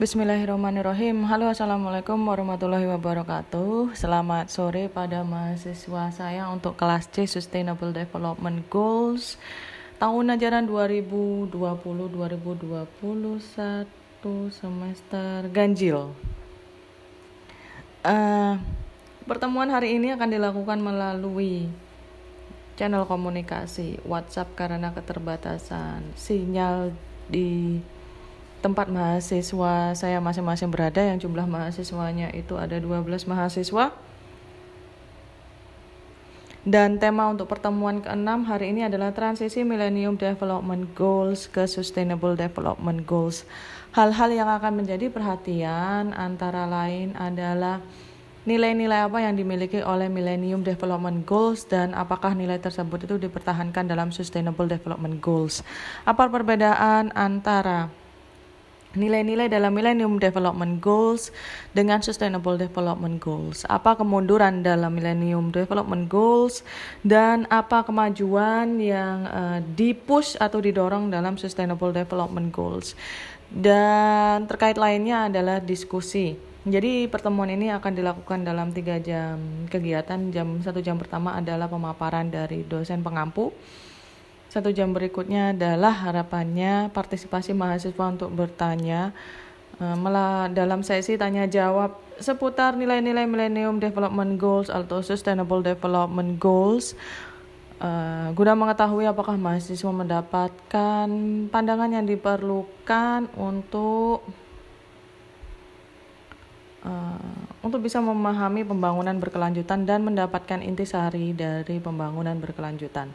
Bismillahirrahmanirrahim. Halo Assalamualaikum warahmatullahi wabarakatuh. Selamat sore pada mahasiswa saya untuk kelas C Sustainable Development Goals Tahun ajaran 2020-2021 semester ganjil. Uh, Pertemuan hari ini akan dilakukan melalui channel komunikasi WhatsApp karena keterbatasan sinyal di tempat mahasiswa saya masing-masing berada yang jumlah mahasiswanya itu ada 12 mahasiswa. Dan tema untuk pertemuan ke-6 hari ini adalah transisi Millennium Development Goals ke Sustainable Development Goals. Hal-hal yang akan menjadi perhatian antara lain adalah nilai-nilai apa yang dimiliki oleh Millennium Development Goals dan apakah nilai tersebut itu dipertahankan dalam Sustainable Development Goals. Apa perbedaan antara nilai-nilai dalam Millennium Development Goals dengan Sustainable Development Goals. Apa kemunduran dalam Millennium Development Goals dan apa kemajuan yang uh, dipush atau didorong dalam Sustainable Development Goals. Dan terkait lainnya adalah diskusi. Jadi pertemuan ini akan dilakukan dalam tiga jam kegiatan. Jam satu jam pertama adalah pemaparan dari dosen pengampu satu jam berikutnya adalah harapannya partisipasi mahasiswa untuk bertanya malah dalam sesi tanya jawab seputar nilai-nilai Millennium Development Goals atau Sustainable Development Goals uh, guna mengetahui apakah mahasiswa mendapatkan pandangan yang diperlukan untuk uh, untuk bisa memahami pembangunan berkelanjutan dan mendapatkan intisari dari pembangunan berkelanjutan.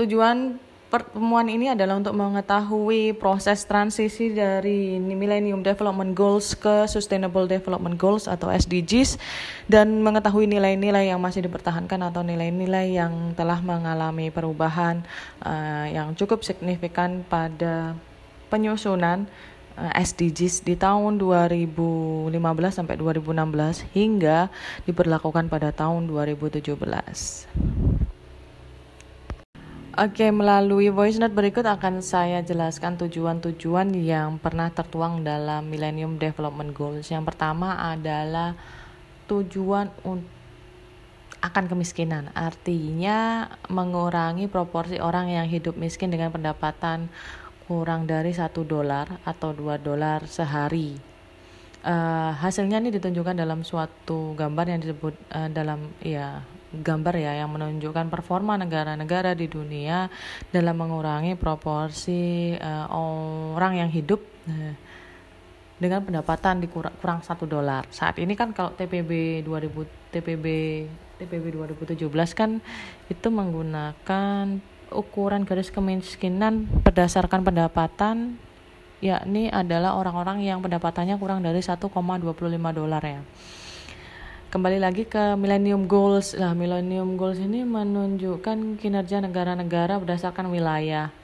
Tujuan pertemuan ini adalah untuk mengetahui proses transisi dari Millennium Development Goals ke Sustainable Development Goals atau SDGs dan mengetahui nilai-nilai yang masih dipertahankan atau nilai-nilai yang telah mengalami perubahan uh, yang cukup signifikan pada penyusunan uh, eh, SDGs di tahun 2015 sampai 2016 hingga diberlakukan pada tahun 2017. Oke, melalui voice note berikut akan saya jelaskan tujuan-tujuan yang pernah tertuang dalam Millennium Development Goals. Yang pertama adalah tujuan akan kemiskinan, artinya mengurangi proporsi orang yang hidup miskin dengan pendapatan kurang dari satu dolar atau dua dolar sehari. Uh, hasilnya ini ditunjukkan dalam suatu gambar yang disebut uh, dalam ya gambar ya yang menunjukkan performa negara-negara di dunia dalam mengurangi proporsi uh, orang yang hidup uh, dengan pendapatan di kurang, kurang satu dolar. Saat ini kan kalau TPB 2000 TPB TPB 2017 kan itu menggunakan ukuran garis kemiskinan berdasarkan pendapatan yakni adalah orang-orang yang pendapatannya kurang dari 1,25 dolar ya kembali lagi ke Millennium Goals. Nah, Millennium Goals ini menunjukkan kinerja negara-negara berdasarkan wilayah.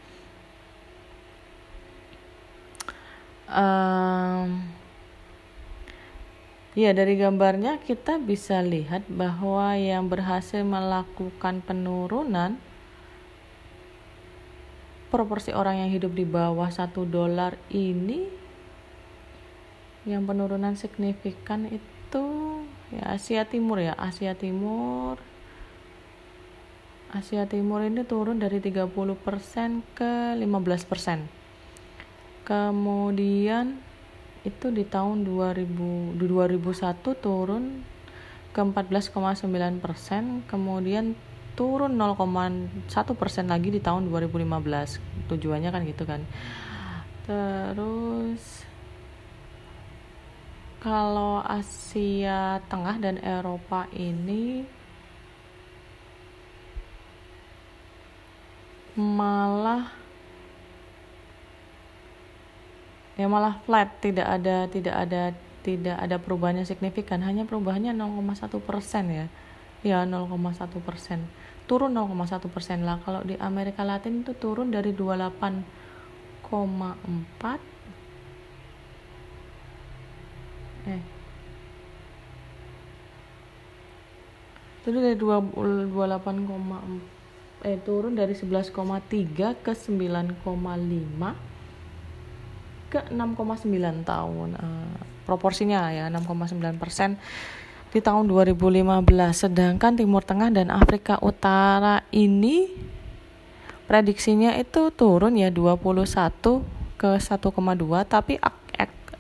Um, ya, dari gambarnya kita bisa lihat bahwa yang berhasil melakukan penurunan proporsi orang yang hidup di bawah satu dolar ini yang penurunan signifikan itu ya Asia Timur ya Asia Timur. Asia Timur ini turun dari 30% ke 15% kemudian itu di tahun 2000 di 2001 turun ke 14,9% kemudian turun 0,1% lagi di tahun 2015 tujuannya kan gitu kan. Terus kalau Asia Tengah dan Eropa ini malah ya malah flat tidak ada tidak ada tidak ada perubahannya signifikan. Hanya perubahannya 0,1 persen ya. Ya 0,1 persen. Turun 0,1 persen lah. Kalau di Amerika Latin itu turun dari 28,4 eh. Turun dari 28, eh turun dari 11,3 ke 9,5 ke 6,9 tahun uh, proporsinya ya 6,9 persen di tahun 2015 sedangkan Timur Tengah dan Afrika Utara ini prediksinya itu turun ya 21 ke 1,2 tapi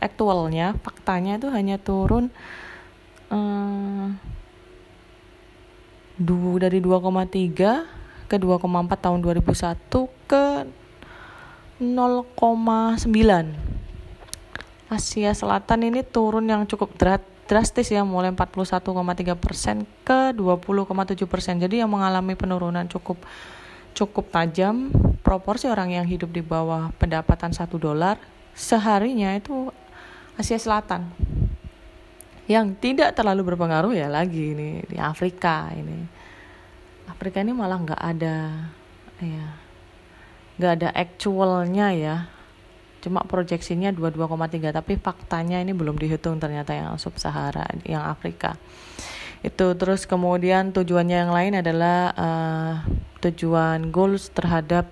aktualnya faktanya itu hanya turun uh, dari 2,3 ke 2,4 tahun 2001 ke 0,9 Asia Selatan ini turun yang cukup drastis ya mulai 41,3 persen ke 20,7 persen. Jadi yang mengalami penurunan cukup cukup tajam proporsi orang yang hidup di bawah pendapatan satu dolar seharinya itu Asia Selatan. Yang tidak terlalu berpengaruh ya lagi ini di Afrika ini. Afrika ini malah nggak ada ya nggak ada actualnya ya. Cuma proyeksinya 22,3 tapi faktanya ini belum dihitung ternyata yang sub-Sahara yang Afrika. Itu terus kemudian tujuannya yang lain adalah uh, tujuan goals terhadap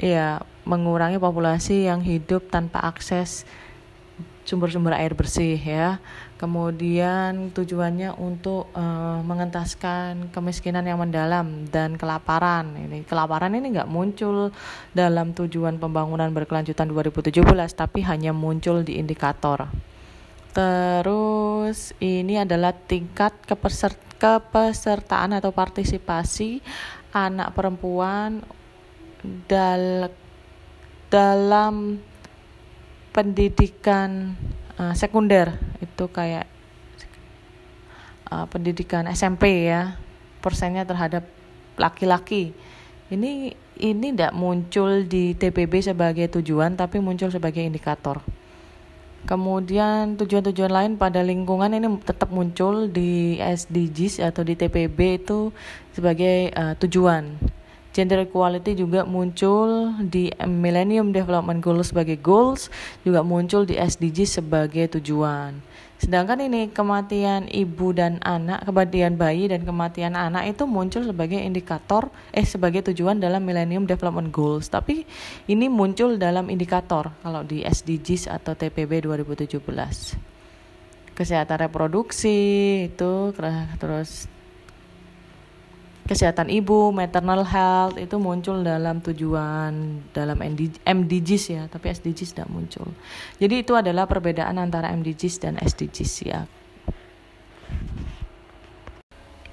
ya mengurangi populasi yang hidup tanpa akses sumber-sumber air bersih ya. Kemudian tujuannya untuk uh, mengentaskan kemiskinan yang mendalam dan kelaparan. Ini kelaparan ini nggak muncul dalam tujuan pembangunan berkelanjutan 2017 tapi hanya muncul di indikator. Terus ini adalah tingkat kepesertaan atau partisipasi anak perempuan dal dalam pendidikan uh, sekunder. Itu kayak uh, pendidikan SMP ya. Persennya terhadap laki-laki. Ini ini tidak muncul di TPB sebagai tujuan tapi muncul sebagai indikator. Kemudian tujuan-tujuan lain pada lingkungan ini tetap muncul di SDGs atau di TPB itu sebagai uh, tujuan Gender equality juga muncul di Millennium Development Goals sebagai goals, juga muncul di SDG sebagai tujuan. Sedangkan ini kematian ibu dan anak, kematian bayi dan kematian anak itu muncul sebagai indikator eh sebagai tujuan dalam Millennium Development Goals. Tapi ini muncul dalam indikator kalau di SDGs atau TPB 2017. Kesehatan reproduksi itu terus kesehatan ibu, maternal health itu muncul dalam tujuan dalam MDGs ya, tapi SDGs tidak muncul. Jadi itu adalah perbedaan antara MDGs dan SDGs ya.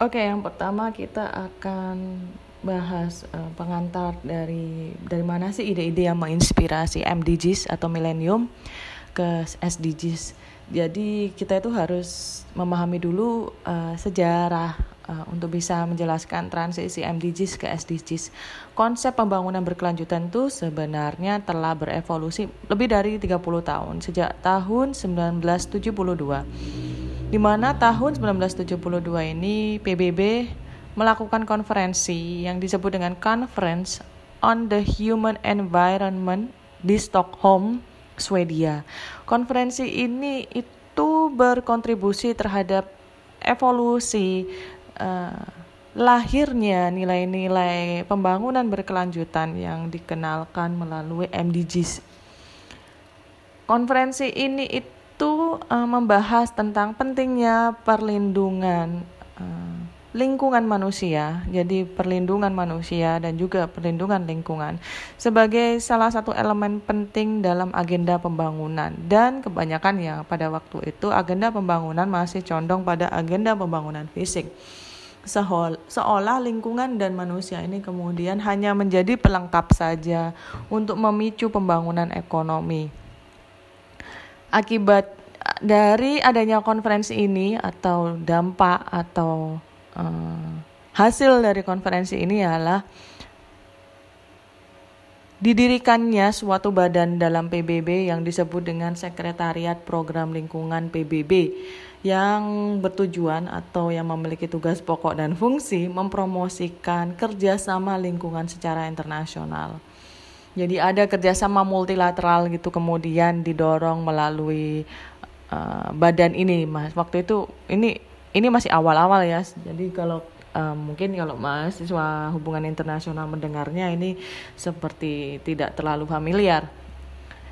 Oke, yang pertama kita akan bahas uh, pengantar dari dari mana sih ide-ide yang menginspirasi MDGs atau Millennium ke SDGs. Jadi kita itu harus memahami dulu uh, sejarah uh, untuk bisa menjelaskan transisi MDGs ke SDGs. Konsep pembangunan berkelanjutan itu sebenarnya telah berevolusi lebih dari 30 tahun sejak tahun 1972. Di mana tahun 1972 ini PBB melakukan konferensi yang disebut dengan Conference on the Human Environment di Stockholm, Swedia. Konferensi ini itu berkontribusi terhadap evolusi uh, lahirnya nilai-nilai pembangunan berkelanjutan yang dikenalkan melalui MDGs. Konferensi ini itu uh, membahas tentang pentingnya perlindungan uh, lingkungan manusia, jadi perlindungan manusia dan juga perlindungan lingkungan sebagai salah satu elemen penting dalam agenda pembangunan dan kebanyakan ya pada waktu itu agenda pembangunan masih condong pada agenda pembangunan fisik seolah lingkungan dan manusia ini kemudian hanya menjadi pelengkap saja untuk memicu pembangunan ekonomi. Akibat dari adanya konferensi ini atau dampak atau uh, hasil dari konferensi ini adalah didirikannya suatu badan dalam PBB yang disebut dengan Sekretariat Program Lingkungan PBB yang bertujuan atau yang memiliki tugas pokok dan fungsi mempromosikan kerjasama lingkungan secara internasional. Jadi ada kerjasama multilateral gitu kemudian didorong melalui uh, badan ini mas. Waktu itu ini ini masih awal-awal ya. Jadi kalau uh, mungkin kalau mahasiswa hubungan internasional mendengarnya ini seperti tidak terlalu familiar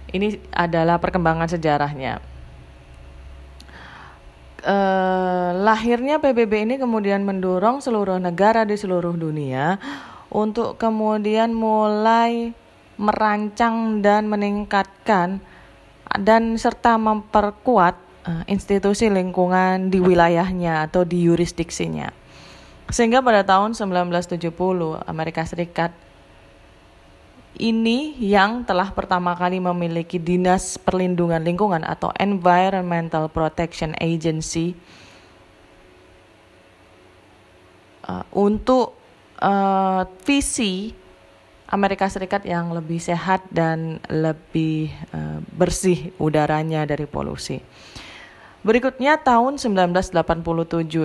Ini adalah perkembangan sejarahnya. Eh, lahirnya PBB ini kemudian mendorong seluruh negara di seluruh dunia untuk kemudian mulai merancang dan meningkatkan dan serta memperkuat uh, institusi lingkungan di wilayahnya atau di yurisdiksinya. Sehingga pada tahun 1970 Amerika Serikat ini yang telah pertama kali memiliki Dinas Perlindungan Lingkungan atau Environmental Protection Agency uh, untuk uh, visi Amerika Serikat yang lebih sehat dan lebih uh, bersih udaranya dari polusi. Berikutnya tahun 1987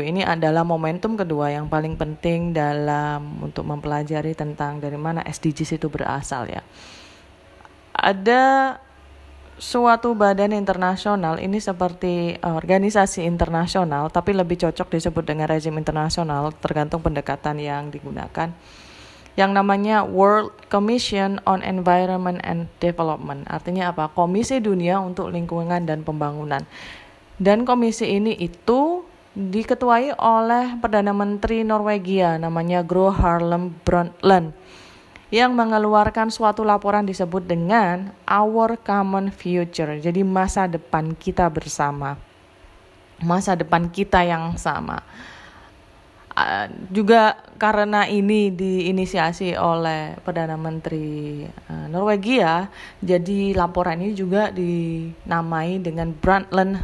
ini adalah momentum kedua yang paling penting dalam untuk mempelajari tentang dari mana SDGs itu berasal ya. Ada suatu badan internasional ini seperti organisasi internasional tapi lebih cocok disebut dengan rezim internasional tergantung pendekatan yang digunakan yang namanya World Commission on Environment and Development. Artinya apa? Komisi Dunia untuk Lingkungan dan Pembangunan. Dan komisi ini itu diketuai oleh Perdana Menteri Norwegia namanya Gro Harlem Brundtland yang mengeluarkan suatu laporan disebut dengan Our Common Future. Jadi masa depan kita bersama. Masa depan kita yang sama. Uh, juga karena ini diinisiasi oleh Perdana Menteri uh, Norwegia, jadi laporan ini juga dinamai dengan Brundtland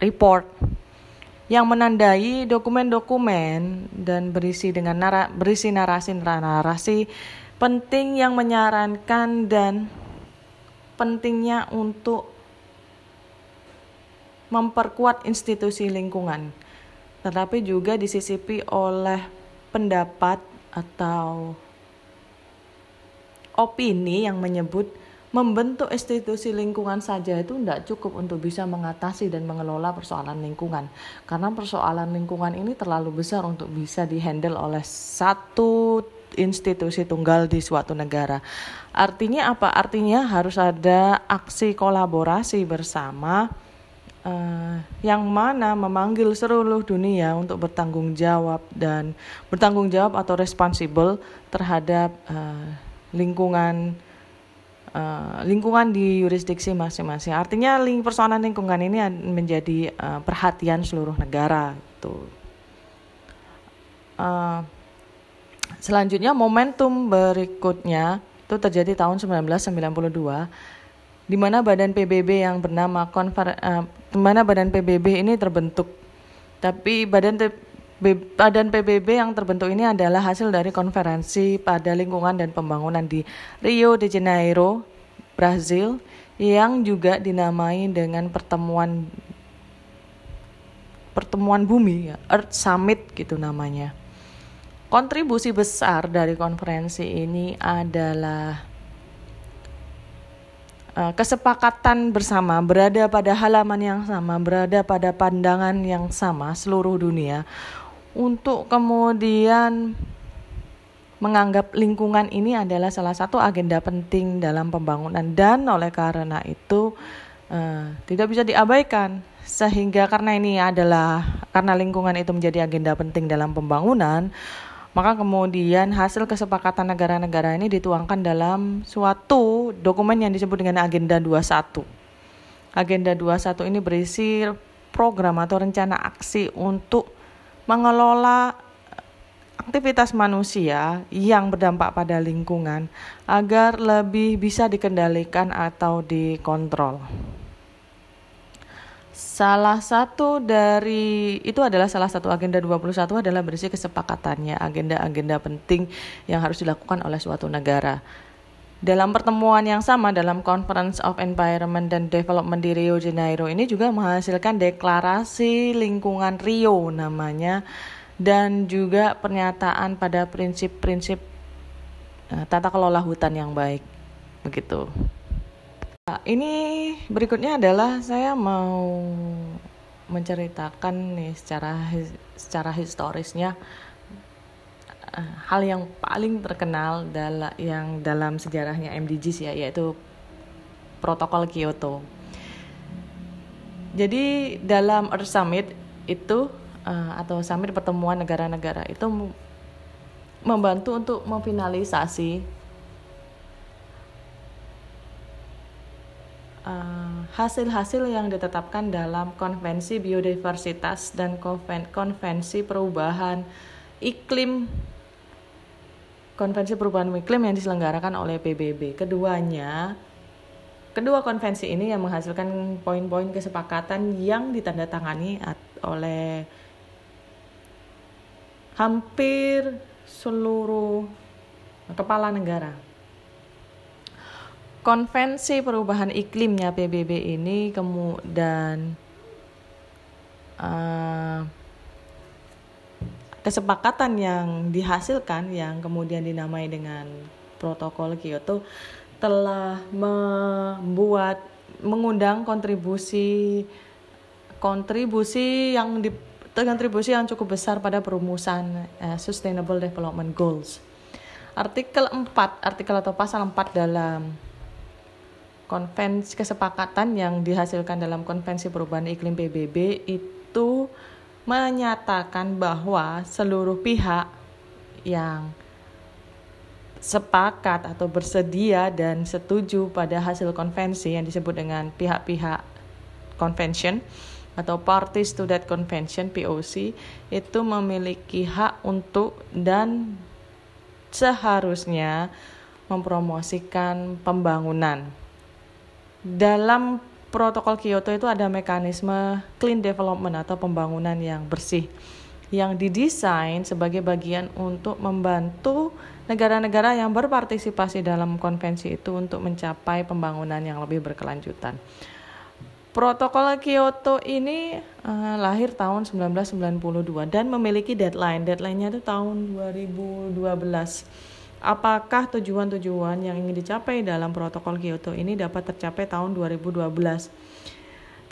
report yang menandai dokumen-dokumen dan berisi dengan nara, berisi narasi-narasi penting yang menyarankan dan pentingnya untuk memperkuat institusi lingkungan, tetapi juga disisipi oleh pendapat atau opini yang menyebut membentuk institusi lingkungan saja itu tidak cukup untuk bisa mengatasi dan mengelola persoalan lingkungan karena persoalan lingkungan ini terlalu besar untuk bisa dihandle oleh satu institusi tunggal di suatu negara. Artinya apa? Artinya harus ada aksi kolaborasi bersama uh, yang mana memanggil seluruh dunia untuk bertanggung jawab dan bertanggung jawab atau responsibel terhadap uh, lingkungan uh, lingkungan di yurisdiksi masing-masing. Artinya ling persoalan lingkungan ini menjadi uh, perhatian seluruh negara. Gitu. Uh, selanjutnya momentum berikutnya itu terjadi tahun 1992 di mana badan PBB yang bernama konfer uh, mana badan PBB ini terbentuk. Tapi badan badan PBB yang terbentuk ini adalah hasil dari konferensi pada lingkungan dan pembangunan di Rio de Janeiro, Brazil yang juga dinamai dengan pertemuan pertemuan bumi ya, Earth Summit gitu namanya. Kontribusi besar dari konferensi ini adalah uh, kesepakatan bersama berada pada halaman yang sama, berada pada pandangan yang sama seluruh dunia untuk kemudian menganggap lingkungan ini adalah salah satu agenda penting dalam pembangunan dan oleh karena itu uh, tidak bisa diabaikan sehingga karena ini adalah karena lingkungan itu menjadi agenda penting dalam pembangunan maka kemudian hasil kesepakatan negara-negara ini dituangkan dalam suatu dokumen yang disebut dengan Agenda 21. Agenda 21 ini berisi program atau rencana aksi untuk mengelola aktivitas manusia yang berdampak pada lingkungan agar lebih bisa dikendalikan atau dikontrol. Salah satu dari itu adalah salah satu agenda 21 adalah berisi kesepakatannya agenda-agenda penting yang harus dilakukan oleh suatu negara. Dalam pertemuan yang sama dalam Conference of Environment and Development di Rio de Janeiro ini juga menghasilkan deklarasi lingkungan Rio namanya dan juga pernyataan pada prinsip-prinsip uh, tata kelola hutan yang baik begitu. Nah, ini berikutnya adalah saya mau menceritakan nih secara secara historisnya uh, hal yang paling terkenal dalam yang dalam sejarahnya MDGs ya yaitu protokol Kyoto. Jadi dalam Earth Summit itu uh, atau summit pertemuan negara-negara itu membantu untuk memfinalisasi uh, hasil-hasil yang ditetapkan dalam konvensi biodiversitas dan konvensi perubahan iklim konvensi perubahan iklim yang diselenggarakan oleh PBB. Keduanya kedua konvensi ini yang menghasilkan poin-poin kesepakatan yang ditandatangani oleh hampir seluruh kepala negara. Konvensi perubahan iklimnya PBB ini kemudian uh, kesepakatan yang dihasilkan yang kemudian dinamai dengan protokol Kyoto telah membuat mengundang kontribusi kontribusi yang di kontribusi yang cukup besar pada perumusan uh, Sustainable Development Goals. Artikel 4, artikel atau pasal 4 dalam konvensi kesepakatan yang dihasilkan dalam konvensi perubahan iklim PBB itu menyatakan bahwa seluruh pihak yang sepakat atau bersedia dan setuju pada hasil konvensi yang disebut dengan pihak-pihak convention atau parties to that convention POC itu memiliki hak untuk dan seharusnya mempromosikan pembangunan. Dalam protokol Kyoto itu ada mekanisme clean development atau pembangunan yang bersih yang didesain sebagai bagian untuk membantu negara-negara yang berpartisipasi dalam konvensi itu untuk mencapai pembangunan yang lebih berkelanjutan. Protokol Kyoto ini uh, lahir tahun 1992 dan memiliki deadline. Deadline-nya itu tahun 2012. Apakah tujuan-tujuan yang ingin dicapai dalam protokol Kyoto ini dapat tercapai tahun 2012?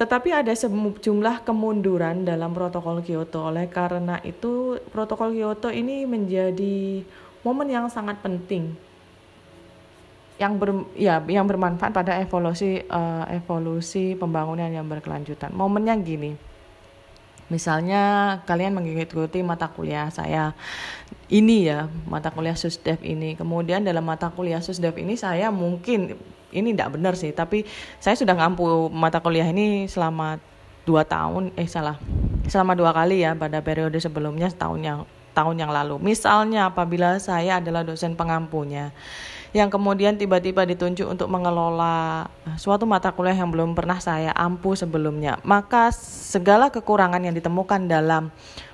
Tetapi ada sejumlah kemunduran dalam protokol Kyoto. Oleh karena itu, protokol Kyoto ini menjadi momen yang sangat penting yang ber, ya yang bermanfaat pada evolusi uh, evolusi pembangunan yang berkelanjutan. Momennya gini. Misalnya kalian mengikuti mata kuliah saya ini ya, mata kuliah Susdev ini. Kemudian dalam mata kuliah Susdev ini saya mungkin ini tidak benar sih, tapi saya sudah ngampu mata kuliah ini selama dua tahun, eh salah, selama dua kali ya pada periode sebelumnya tahun yang tahun yang lalu. Misalnya apabila saya adalah dosen pengampunya yang kemudian tiba-tiba ditunjuk untuk mengelola suatu mata kuliah yang belum pernah saya ampu sebelumnya. Maka segala kekurangan yang ditemukan dalam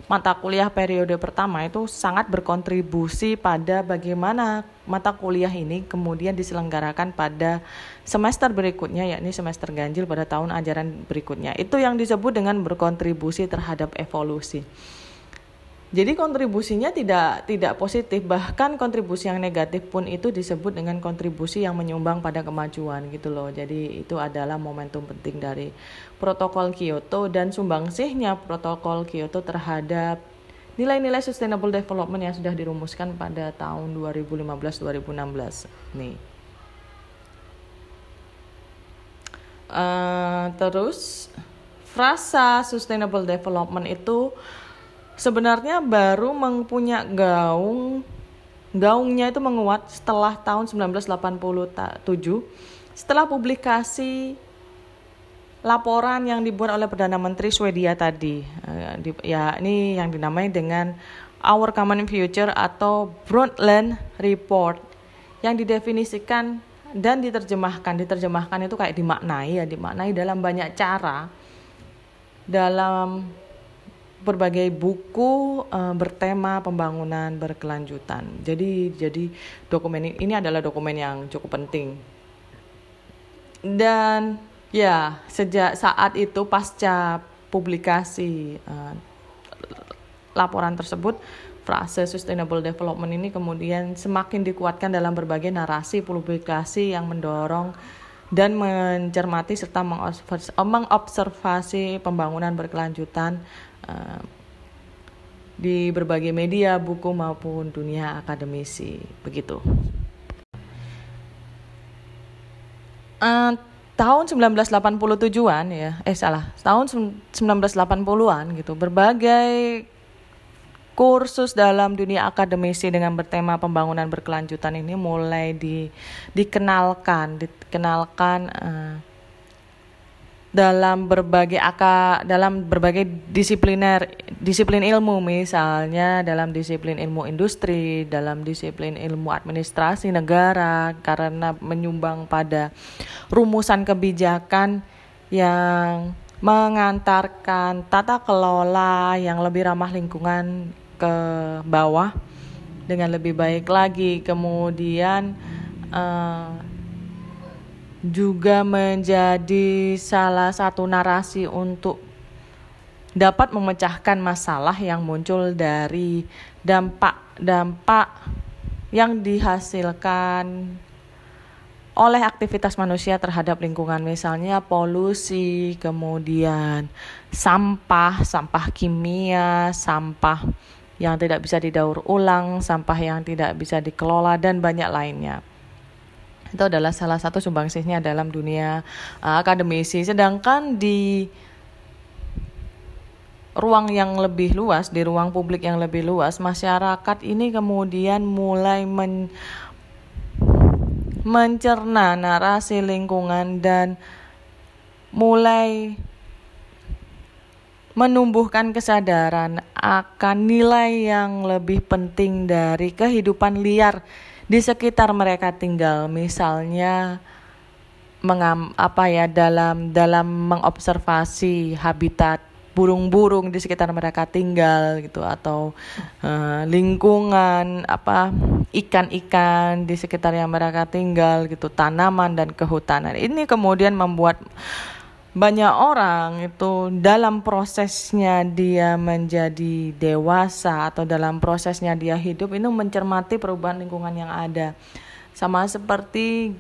mata kuliah periode pertama itu sangat berkontribusi pada bagaimana mata kuliah ini kemudian diselenggarakan pada semester berikutnya yakni semester ganjil pada tahun ajaran berikutnya. Itu yang disebut dengan berkontribusi terhadap evolusi. Jadi kontribusinya tidak tidak positif, bahkan kontribusi yang negatif pun itu disebut dengan kontribusi yang menyumbang pada kemajuan gitu loh. Jadi itu adalah momentum penting dari protokol Kyoto dan sumbangsihnya protokol Kyoto terhadap nilai-nilai sustainable development yang sudah dirumuskan pada tahun 2015-2016 nih. Uh, terus frasa sustainable development itu sebenarnya baru mempunyai gaung gaungnya itu menguat setelah tahun 1987 setelah publikasi laporan yang dibuat oleh Perdana Menteri Swedia tadi. Eh, ya ini yang dinamai dengan Our Common Future atau Brundtland Report yang didefinisikan dan diterjemahkan. Diterjemahkan itu kayak dimaknai ya dimaknai dalam banyak cara. Dalam berbagai buku uh, bertema pembangunan berkelanjutan. Jadi jadi dokumen ini adalah dokumen yang cukup penting. Dan ya sejak saat itu pasca publikasi uh, laporan tersebut frase sustainable development ini kemudian semakin dikuatkan dalam berbagai narasi publikasi yang mendorong dan mencermati serta mengobservasi pembangunan berkelanjutan uh, di berbagai media, buku maupun dunia akademisi begitu. Uh, tahun 1987-an ya, eh salah, tahun 1980-an gitu, berbagai kursus dalam dunia akademisi dengan bertema pembangunan berkelanjutan ini mulai di, dikenalkan, dikenalkan uh, dalam berbagai aka dalam berbagai disipliner disiplin ilmu misalnya dalam disiplin ilmu industri dalam disiplin ilmu administrasi negara karena menyumbang pada rumusan kebijakan yang mengantarkan tata kelola yang lebih ramah lingkungan ke bawah dengan lebih baik lagi. Kemudian uh, juga menjadi salah satu narasi untuk dapat memecahkan masalah yang muncul dari dampak-dampak yang dihasilkan oleh aktivitas manusia terhadap lingkungan misalnya polusi, kemudian sampah, sampah kimia, sampah yang tidak bisa didaur ulang, sampah yang tidak bisa dikelola dan banyak lainnya itu adalah salah satu sumbangsihnya dalam dunia uh, akademisi sedangkan di ruang yang lebih luas di ruang publik yang lebih luas masyarakat ini kemudian mulai men mencerna narasi lingkungan dan mulai menumbuhkan kesadaran akan nilai yang lebih penting dari kehidupan liar di sekitar mereka tinggal misalnya mengam apa ya dalam dalam mengobservasi habitat burung-burung di sekitar mereka tinggal gitu atau uh, lingkungan apa ikan-ikan di sekitar yang mereka tinggal gitu tanaman dan kehutanan. Ini kemudian membuat banyak orang itu dalam prosesnya dia menjadi dewasa atau dalam prosesnya dia hidup itu mencermati perubahan lingkungan yang ada. Sama seperti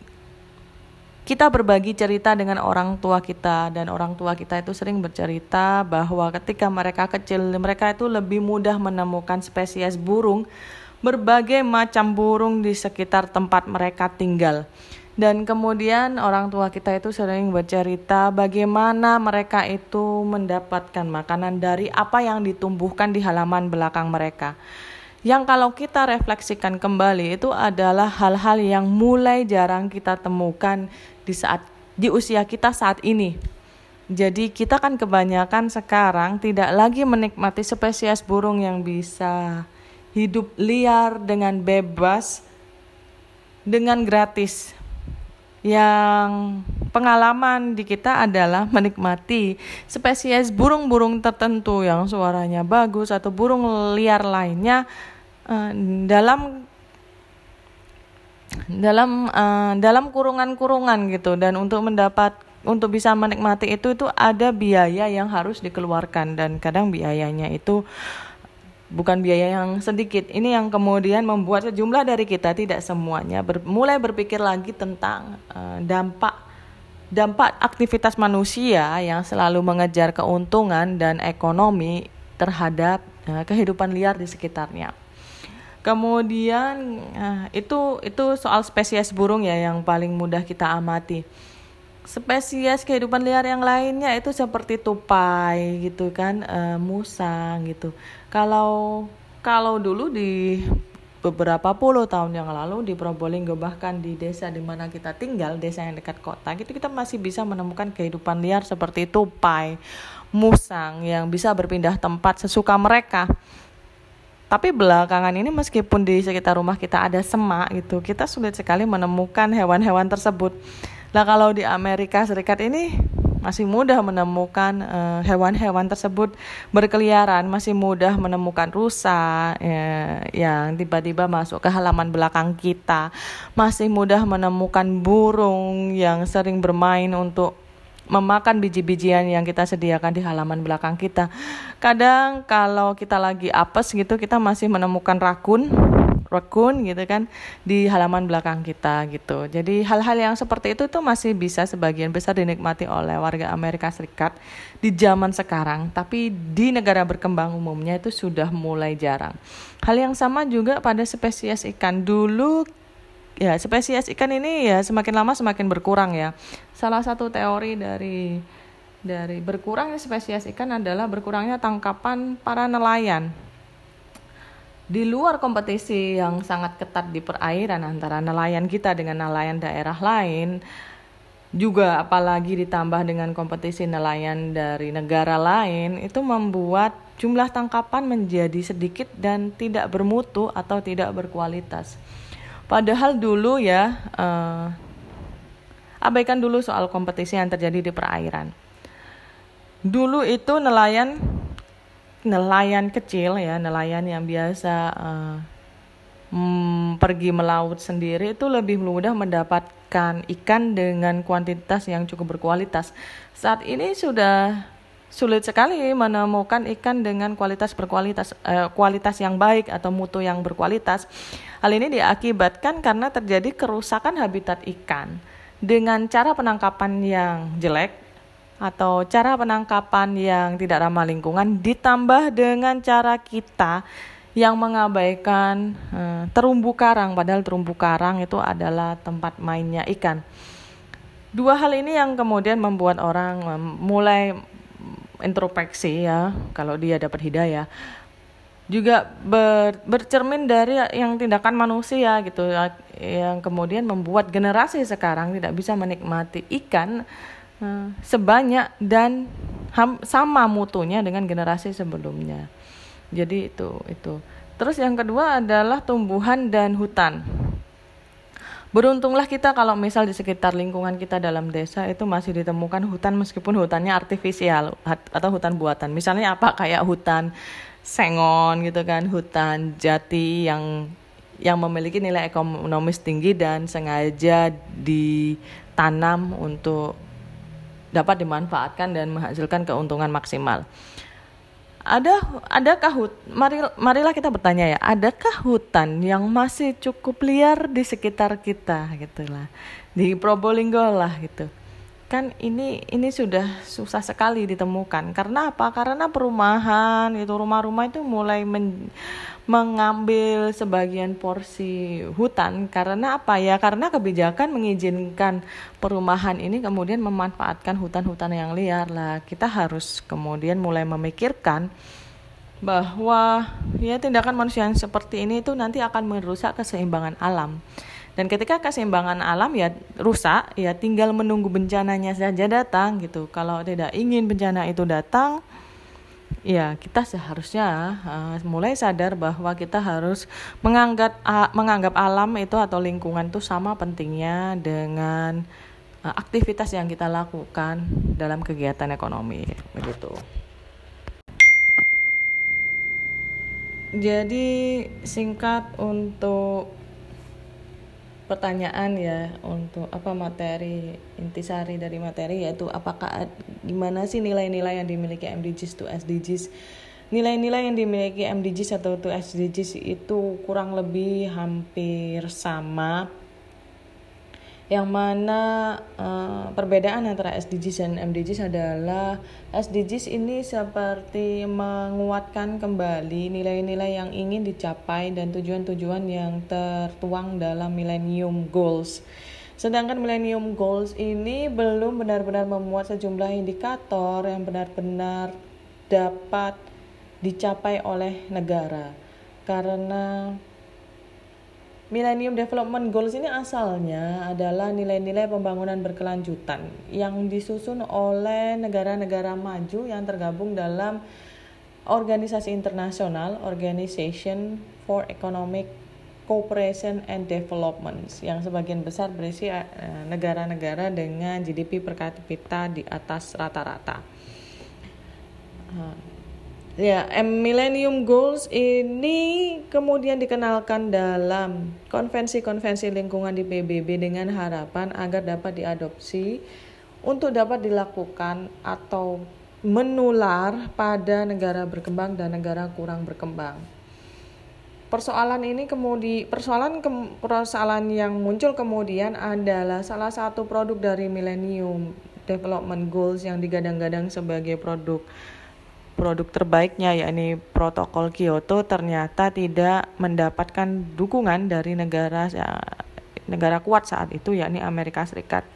kita berbagi cerita dengan orang tua kita dan orang tua kita itu sering bercerita bahwa ketika mereka kecil mereka itu lebih mudah menemukan spesies burung berbagai macam burung di sekitar tempat mereka tinggal. Dan kemudian orang tua kita itu sering bercerita bagaimana mereka itu mendapatkan makanan dari apa yang ditumbuhkan di halaman belakang mereka. Yang kalau kita refleksikan kembali itu adalah hal-hal yang mulai jarang kita temukan di saat di usia kita saat ini. Jadi kita kan kebanyakan sekarang tidak lagi menikmati spesies burung yang bisa hidup liar dengan bebas dengan gratis yang pengalaman di kita adalah menikmati spesies burung-burung tertentu yang suaranya bagus atau burung liar lainnya uh, dalam dalam uh, dalam kurungan-kurungan gitu. Dan untuk mendapat untuk bisa menikmati itu itu ada biaya yang harus dikeluarkan. Dan kadang biayanya itu bukan biaya yang sedikit. Ini yang kemudian membuat sejumlah dari kita tidak semuanya ber, mulai berpikir lagi tentang uh, dampak dampak aktivitas manusia yang selalu mengejar keuntungan dan ekonomi terhadap uh, kehidupan liar di sekitarnya. Kemudian uh, itu itu soal spesies burung ya yang paling mudah kita amati spesies kehidupan liar yang lainnya itu seperti tupai gitu kan e, musang gitu. Kalau kalau dulu di beberapa puluh tahun yang lalu di Probolinggo bahkan di desa di mana kita tinggal desa yang dekat kota gitu kita masih bisa menemukan kehidupan liar seperti tupai musang yang bisa berpindah tempat sesuka mereka. Tapi belakangan ini meskipun di sekitar rumah kita ada semak gitu kita sulit sekali menemukan hewan-hewan tersebut Nah kalau di Amerika Serikat ini masih mudah menemukan eh, hewan-hewan uh, tersebut berkeliaran, masih mudah menemukan rusa ya, yang tiba-tiba masuk ke halaman belakang kita, masih mudah menemukan burung yang sering bermain untuk memakan biji-bijian yang kita sediakan di halaman belakang kita. Kadang kalau kita lagi apes gitu kita masih menemukan rakun raccoon gitu kan di halaman belakang kita gitu. Jadi hal-hal yang seperti itu tuh masih bisa sebagian besar dinikmati oleh warga Amerika Serikat di zaman sekarang, tapi di negara berkembang umumnya itu sudah mulai jarang. Hal yang sama juga pada spesies ikan dulu ya spesies ikan ini ya semakin lama semakin berkurang ya. Salah satu teori dari dari berkurangnya spesies ikan adalah berkurangnya tangkapan para nelayan. Di luar kompetisi yang sangat ketat di perairan antara nelayan kita dengan nelayan daerah lain, juga apalagi ditambah dengan kompetisi nelayan dari negara lain itu membuat jumlah tangkapan menjadi sedikit dan tidak bermutu atau tidak berkualitas. Padahal dulu ya uh, abaikan dulu soal kompetisi yang terjadi di perairan. Dulu itu nelayan nelayan kecil ya, nelayan yang biasa uh, hmm, pergi melaut sendiri itu lebih mudah mendapatkan ikan dengan kuantitas yang cukup berkualitas. Saat ini sudah sulit sekali menemukan ikan dengan kualitas berkualitas eh, kualitas yang baik atau mutu yang berkualitas. Hal ini diakibatkan karena terjadi kerusakan habitat ikan dengan cara penangkapan yang jelek atau cara penangkapan yang tidak ramah lingkungan ditambah dengan cara kita yang mengabaikan uh, terumbu karang padahal terumbu karang itu adalah tempat mainnya ikan. Dua hal ini yang kemudian membuat orang um, mulai introspeksi ya kalau dia dapat hidayah juga ber, bercermin dari yang tindakan manusia gitu yang kemudian membuat generasi sekarang tidak bisa menikmati ikan sebanyak dan ham, sama mutunya dengan generasi sebelumnya. Jadi itu itu. Terus yang kedua adalah tumbuhan dan hutan. Beruntunglah kita kalau misal di sekitar lingkungan kita dalam desa itu masih ditemukan hutan meskipun hutannya artifisial atau hutan buatan. Misalnya apa? Kayak hutan sengon gitu kan, hutan jati yang yang memiliki nilai ekonomis tinggi dan sengaja ditanam untuk dapat dimanfaatkan dan menghasilkan keuntungan maksimal. Ada adakah hut mari marilah kita bertanya ya adakah hutan yang masih cukup liar di sekitar kita gitulah di Probolinggo lah gitu. Kan ini ini sudah susah sekali ditemukan. Karena apa? Karena perumahan itu rumah-rumah itu mulai men, mengambil sebagian porsi hutan. Karena apa ya? Karena kebijakan mengizinkan perumahan ini kemudian memanfaatkan hutan-hutan yang liar. Lah kita harus kemudian mulai memikirkan bahwa ya tindakan manusia yang seperti ini itu nanti akan merusak keseimbangan alam. Dan ketika keseimbangan alam ya rusak ya tinggal menunggu bencananya saja datang gitu. Kalau tidak ingin bencana itu datang ya kita seharusnya uh, mulai sadar bahwa kita harus menganggap uh, menganggap alam itu atau lingkungan itu sama pentingnya dengan uh, aktivitas yang kita lakukan dalam kegiatan ekonomi begitu. Jadi singkat untuk pertanyaan ya untuk apa materi intisari dari materi yaitu apakah gimana sih nilai-nilai yang dimiliki MDGs to SDGs nilai-nilai yang dimiliki MDGs atau to SDGs itu kurang lebih hampir sama yang mana uh, perbedaan antara SDGs dan MDGs adalah SDGs ini seperti menguatkan kembali nilai-nilai yang ingin dicapai dan tujuan-tujuan yang tertuang dalam Millennium Goals. Sedangkan Millennium Goals ini belum benar-benar memuat sejumlah indikator yang benar-benar dapat dicapai oleh negara. Karena Millennium Development Goals ini asalnya adalah nilai-nilai pembangunan berkelanjutan yang disusun oleh negara-negara maju yang tergabung dalam organisasi internasional Organization for Economic Cooperation and Development yang sebagian besar berisi eh, negara-negara dengan GDP per kapita di atas rata-rata. Ya, Millennium Goals ini kemudian dikenalkan dalam konvensi-konvensi lingkungan di PBB dengan harapan agar dapat diadopsi untuk dapat dilakukan atau menular pada negara berkembang dan negara kurang berkembang. Persoalan ini kemudian persoalan ke, persoalan yang muncul kemudian adalah salah satu produk dari Millennium Development Goals yang digadang-gadang sebagai produk produk terbaiknya yakni protokol Kyoto ternyata tidak mendapatkan dukungan dari negara ya, negara kuat saat itu yakni Amerika Serikat.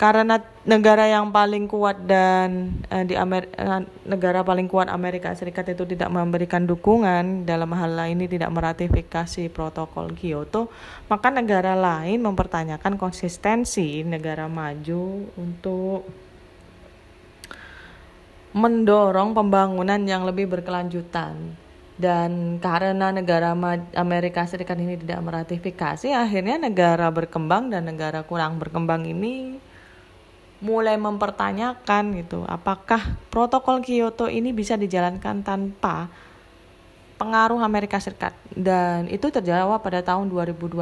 Karena negara yang paling kuat dan uh, di Amer uh, negara paling kuat Amerika Serikat itu tidak memberikan dukungan dalam hal ini tidak meratifikasi protokol Kyoto, maka negara lain mempertanyakan konsistensi negara maju untuk mendorong pembangunan yang lebih berkelanjutan. Dan karena negara Amerika Serikat ini tidak meratifikasi akhirnya negara berkembang dan negara kurang berkembang ini mulai mempertanyakan gitu apakah protokol Kyoto ini bisa dijalankan tanpa pengaruh Amerika Serikat. Dan itu terjawab pada tahun 2012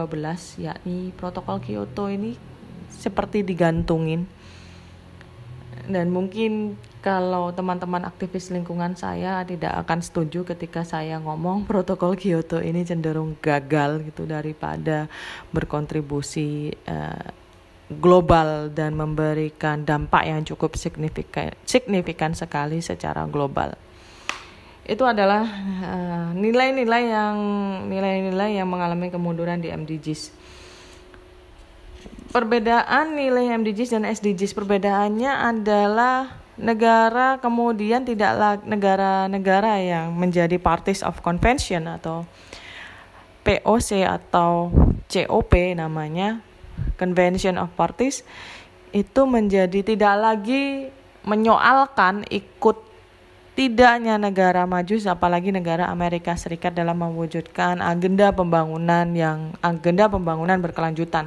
yakni protokol Kyoto ini seperti digantungin. Dan mungkin kalau teman-teman aktivis lingkungan saya tidak akan setuju ketika saya ngomong protokol Kyoto ini cenderung gagal gitu daripada berkontribusi uh, global dan memberikan dampak yang cukup signifikan signifikan sekali secara global. Itu adalah eh, nilai-nilai uh, yang nilai-nilai yang mengalami kemunduran di MDGs. Perbedaan nilai MDGs dan SDGs perbedaannya adalah negara kemudian tidaklah negara-negara yang menjadi parties of convention atau POC atau COP namanya Convention of Parties itu menjadi tidak lagi menyoalkan ikut tidaknya negara maju apalagi negara Amerika Serikat dalam mewujudkan agenda pembangunan yang agenda pembangunan berkelanjutan.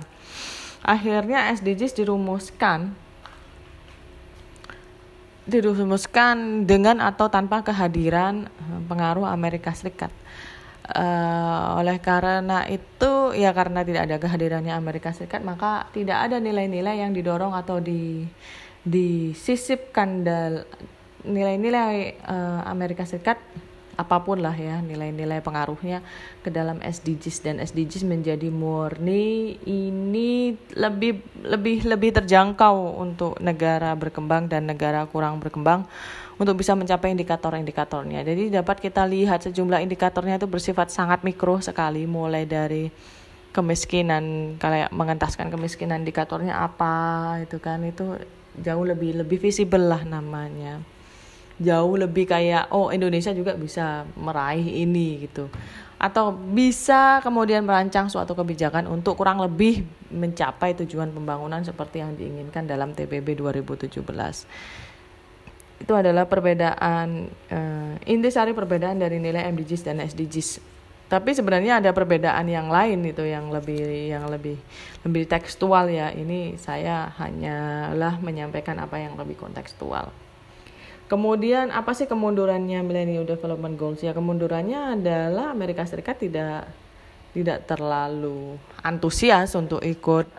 Akhirnya SDGs dirumuskan dirumuskan dengan atau tanpa kehadiran eh, pengaruh Amerika Serikat. Uh, oleh karena itu ya karena tidak ada kehadirannya Amerika Serikat maka tidak ada nilai-nilai yang didorong atau di disisipkan dal nilai-nilai uh, Amerika Serikat apa pun lah ya nilai-nilai pengaruhnya ke dalam SDGs dan SDGs menjadi murni ini lebih lebih lebih terjangkau untuk negara berkembang dan negara kurang berkembang untuk bisa mencapai indikator-indikatornya. Jadi dapat kita lihat sejumlah indikatornya itu bersifat sangat mikro sekali mulai dari kemiskinan kayak mengentaskan kemiskinan indikatornya apa itu kan itu jauh lebih lebih visible lah namanya jauh lebih kayak oh Indonesia juga bisa meraih ini gitu atau bisa kemudian merancang suatu kebijakan untuk kurang lebih mencapai tujuan pembangunan seperti yang diinginkan dalam TPB 2017 itu adalah perbedaan uh, intisari perbedaan dari nilai MDGs dan SDGs. Tapi sebenarnya ada perbedaan yang lain itu yang lebih yang lebih lebih tekstual ya. Ini saya hanyalah menyampaikan apa yang lebih kontekstual. Kemudian apa sih kemundurannya Millennium Development Goals? Ya kemundurannya adalah Amerika Serikat tidak tidak terlalu antusias untuk ikut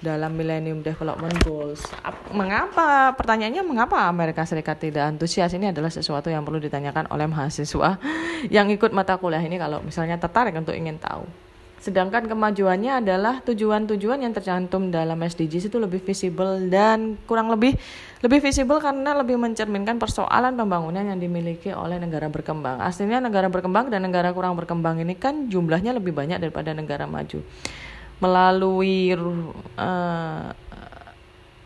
dalam Millennium Development Goals. Mengapa? Pertanyaannya mengapa Amerika Serikat tidak antusias? Ini adalah sesuatu yang perlu ditanyakan oleh mahasiswa yang ikut mata kuliah ini kalau misalnya tertarik untuk ingin tahu. Sedangkan kemajuannya adalah tujuan-tujuan yang tercantum dalam SDGs itu lebih visible dan kurang lebih lebih visible karena lebih mencerminkan persoalan pembangunan yang dimiliki oleh negara berkembang. Aslinya negara berkembang dan negara kurang berkembang ini kan jumlahnya lebih banyak daripada negara maju melalui uh,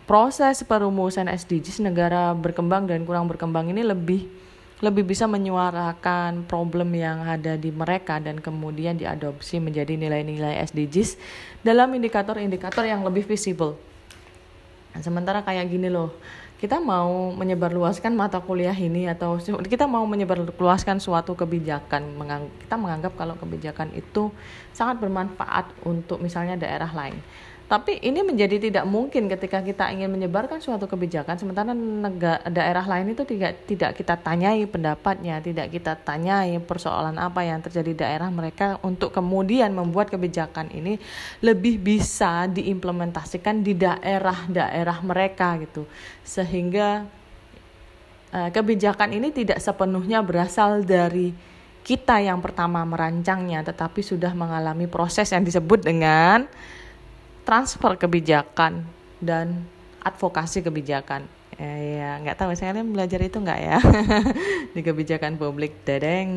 proses perumusan SDGs negara berkembang dan kurang berkembang ini lebih lebih bisa menyuarakan problem yang ada di mereka dan kemudian diadopsi menjadi nilai-nilai SDGs dalam indikator-indikator yang lebih visible. Nah, sementara kayak gini loh, kita mau menyebarluaskan mata kuliah ini atau kita mau menyebarluaskan suatu kebijakan kita menganggap kalau kebijakan itu sangat bermanfaat untuk misalnya daerah lain tapi ini menjadi tidak mungkin ketika kita ingin menyebarkan suatu kebijakan sementara negara, daerah lain itu tidak tidak kita tanyai pendapatnya, tidak kita tanyai persoalan apa yang terjadi di daerah mereka untuk kemudian membuat kebijakan ini lebih bisa diimplementasikan di daerah-daerah mereka gitu. Sehingga uh, kebijakan ini tidak sepenuhnya berasal dari kita yang pertama merancangnya tetapi sudah mengalami proses yang disebut dengan transfer kebijakan dan advokasi kebijakan. Eh, ya nggak tahu saya belajar itu nggak ya? Di kebijakan publik dedeng.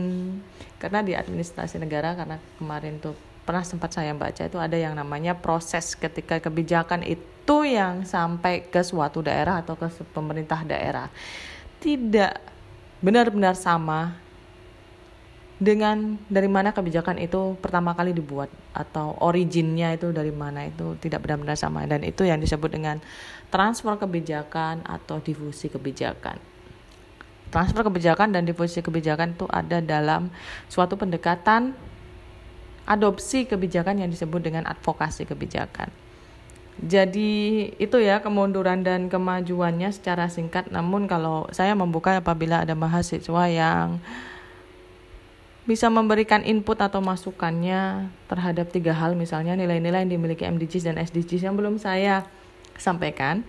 Karena di administrasi negara karena kemarin tuh pernah sempat saya baca itu ada yang namanya proses ketika kebijakan itu yang sampai ke suatu daerah atau ke pemerintah daerah. Tidak benar-benar sama dengan dari mana kebijakan itu pertama kali dibuat atau originnya itu dari mana itu tidak benar-benar sama dan itu yang disebut dengan transfer kebijakan atau difusi kebijakan. Transfer kebijakan dan difusi kebijakan itu ada dalam suatu pendekatan adopsi kebijakan yang disebut dengan advokasi kebijakan. Jadi itu ya kemunduran dan kemajuannya secara singkat. Namun kalau saya membuka apabila ada mahasiswa yang bisa memberikan input atau masukannya terhadap tiga hal misalnya nilai-nilai yang dimiliki MDGs dan SDGs yang belum saya sampaikan.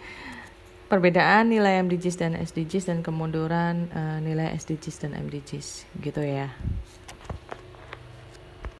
Perbedaan nilai MDGs dan SDGs dan kemunduran uh, nilai SDGs dan MDGs gitu ya